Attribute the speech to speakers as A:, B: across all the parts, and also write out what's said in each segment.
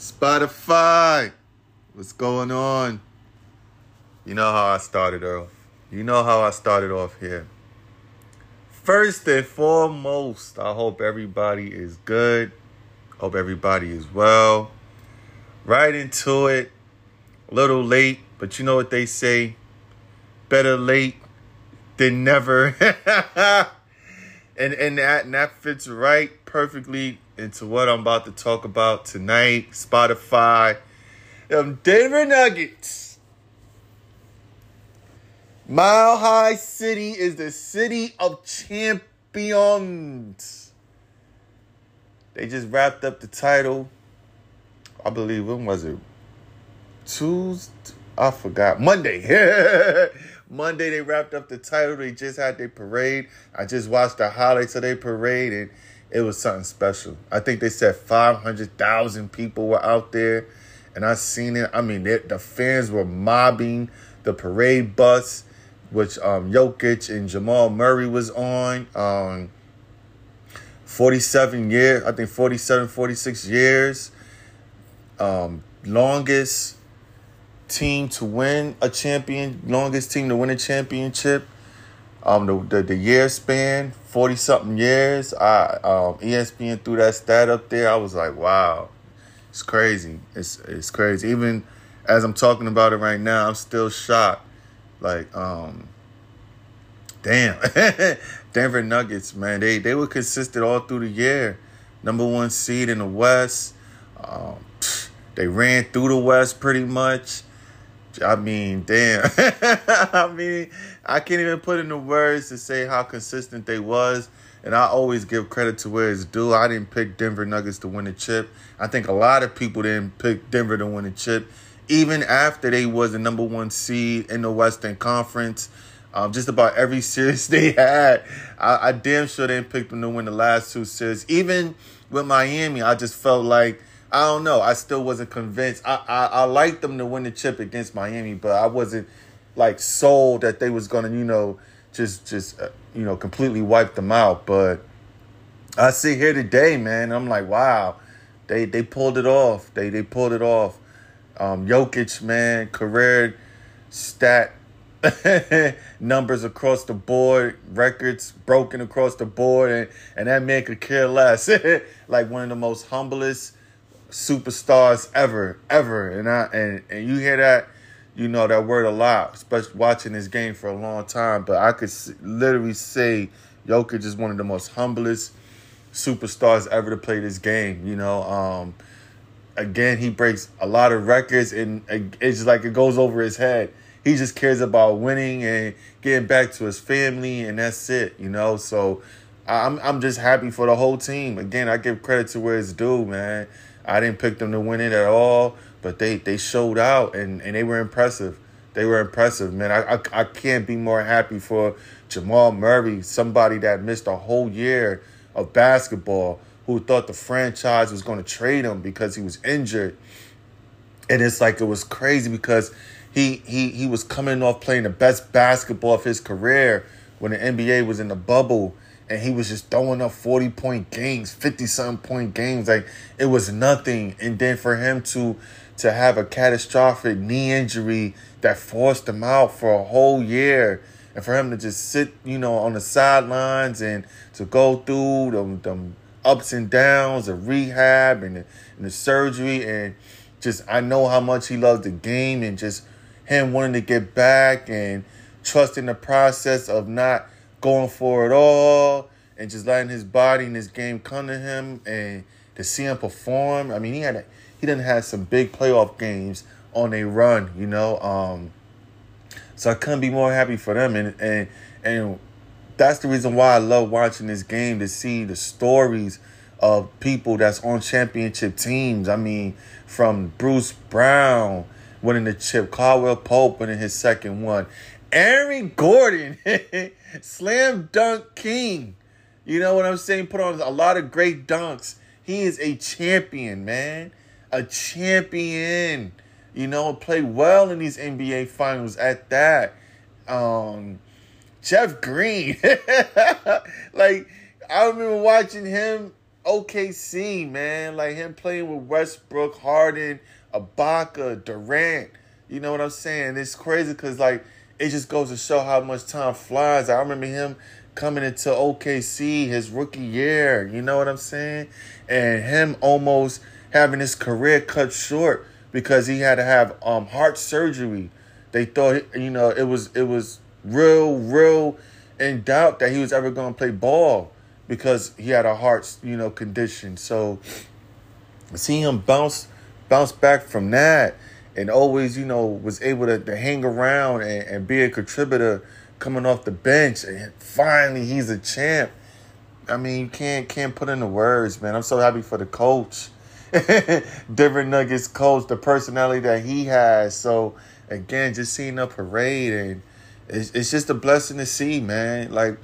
A: Spotify, what's going on? You know how I started off. You know how I started off here. First and foremost, I hope everybody is good. Hope everybody is well. Right into it. A little late, but you know what they say better late than never. and and that, and that fits right perfectly into what I'm about to talk about tonight. Spotify, um, Denver Nuggets. Mile High City is the city of champions. They just wrapped up the title. I believe when was it? Tuesday. I forgot. Monday. Monday they wrapped up the title. They just had their parade. I just watched the highlights of their parade and it was something special. I think they said 500,000 people were out there, and I seen it. I mean, the fans were mobbing the parade bus, which um, Jokic and Jamal Murray was on. Um, 47 years, I think 47, 46 years. Um, longest team to win a champion, longest team to win a championship um the the, the year span, forty something years. I um ESPN threw that stat up there. I was like, wow, it's crazy. It's it's crazy. Even as I'm talking about it right now, I'm still shocked. Like, um, damn, Denver Nuggets, man, they they were consistent all through the year. Number one seed in the West. Um, they ran through the West pretty much. I mean, damn. I mean, I can't even put into words to say how consistent they was. And I always give credit to where it's due. I didn't pick Denver Nuggets to win the chip. I think a lot of people didn't pick Denver to win the chip, even after they was the number one seed in the Western Conference. Um, just about every series they had, I, I damn sure didn't pick them to win the last two series. Even with Miami, I just felt like I don't know. I still wasn't convinced. I, I I liked them to win the chip against Miami, but I wasn't like sold that they was gonna you know just just uh, you know completely wipe them out. But I see here today, man. I'm like, wow, they they pulled it off. They they pulled it off. Um, Jokic, man, career stat numbers across the board, records broken across the board, and, and that man could care less. like one of the most humblest superstars ever, ever. And I and and you hear that, you know that word a lot, especially watching this game for a long time. But I could literally say Jokic is one of the most humblest superstars ever to play this game. You know, um, again he breaks a lot of records, and it's just like it goes over his head. He just cares about winning and getting back to his family, and that's it. You know, so. I'm I'm just happy for the whole team. Again, I give credit to where it's due, man. I didn't pick them to win it at all, but they they showed out and, and they were impressive. They were impressive, man. I, I I can't be more happy for Jamal Murray, somebody that missed a whole year of basketball, who thought the franchise was going to trade him because he was injured. And it's like it was crazy because he he he was coming off playing the best basketball of his career when the NBA was in the bubble and he was just throwing up 40 point games, 50 something point games. Like it was nothing. And then for him to to have a catastrophic knee injury that forced him out for a whole year. And for him to just sit, you know, on the sidelines and to go through them, them ups and downs of rehab and the, and the surgery and just I know how much he loves the game and just him wanting to get back and trusting the process of not going for it all and just letting his body and his game come to him and to see him perform. I mean, he had a, he didn't have some big playoff games on a run, you know. Um, so I couldn't be more happy for them, and and and that's the reason why I love watching this game to see the stories of people that's on championship teams. I mean, from Bruce Brown winning the chip, Caldwell Pope winning his second one, Aaron Gordon, slam dunk king. You know what I'm saying? Put on a lot of great dunks. He is a champion, man. A champion. You know, play well in these NBA finals at that. Um, Jeff Green. like, I remember watching him OKC, man. Like him playing with Westbrook, Harden, Ibaka, Durant. You know what I'm saying? It's crazy because like it just goes to show how much time flies. I remember him coming into OKC his rookie year. You know what I'm saying? And him almost having his career cut short because he had to have um heart surgery. They thought you know it was it was real real in doubt that he was ever going to play ball because he had a heart you know condition. So seeing him bounce bounce back from that and always you know was able to, to hang around and, and be a contributor coming off the bench and finally he's a champ. I mean, you can't can't put in the words, man. I'm so happy for the coach. Denver Nuggets coach, the personality that he has. So again, just seeing the parade and it's, it's just a blessing to see, man. Like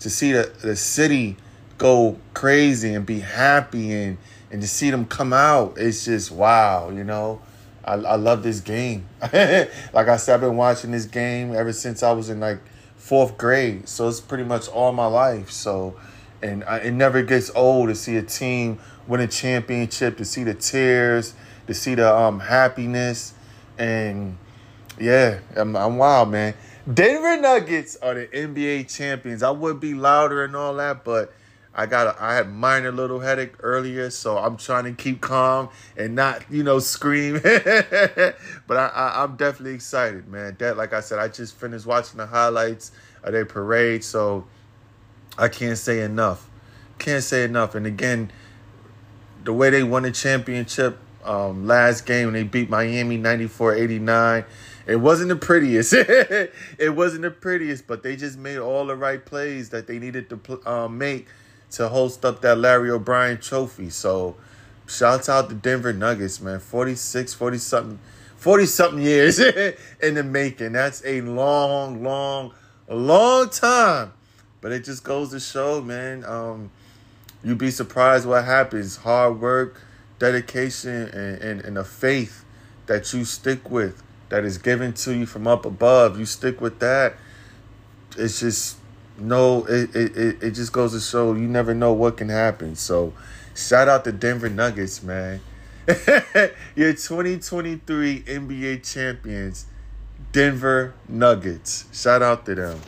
A: to see the, the city go crazy and be happy and and to see them come out, it's just wow, you know. I, I love this game. like I said, I've been watching this game ever since I was in like fourth grade. So it's pretty much all my life. So, and I, it never gets old to see a team win a championship, to see the tears, to see the um happiness, and yeah, I'm, I'm wild, man. Denver Nuggets are the NBA champions. I would be louder and all that, but I got a, I had minor little headache earlier, so I'm trying to keep calm and not you know scream. but I, I am definitely excited, man. That like I said, I just finished watching the highlights of their parade, so I can't say enough. Can't say enough. And again, the way they won the championship um, last game they beat Miami 94-89. It wasn't the prettiest. it wasn't the prettiest, but they just made all the right plays that they needed to um, make to host up that Larry O'Brien trophy. So shouts out to Denver Nuggets, man. 46, 40 something, 40 something years in the making. That's a long, long, long time. But it just goes to show, man. Um, you'd be surprised what happens. Hard work, dedication, and, and, and a faith that you stick with, that is given to you from up above. You stick with that. It's just no, it, it, it just goes to show you never know what can happen. So shout out to Denver Nuggets, man. Your 2023 NBA champions, Denver Nuggets. Shout out to them.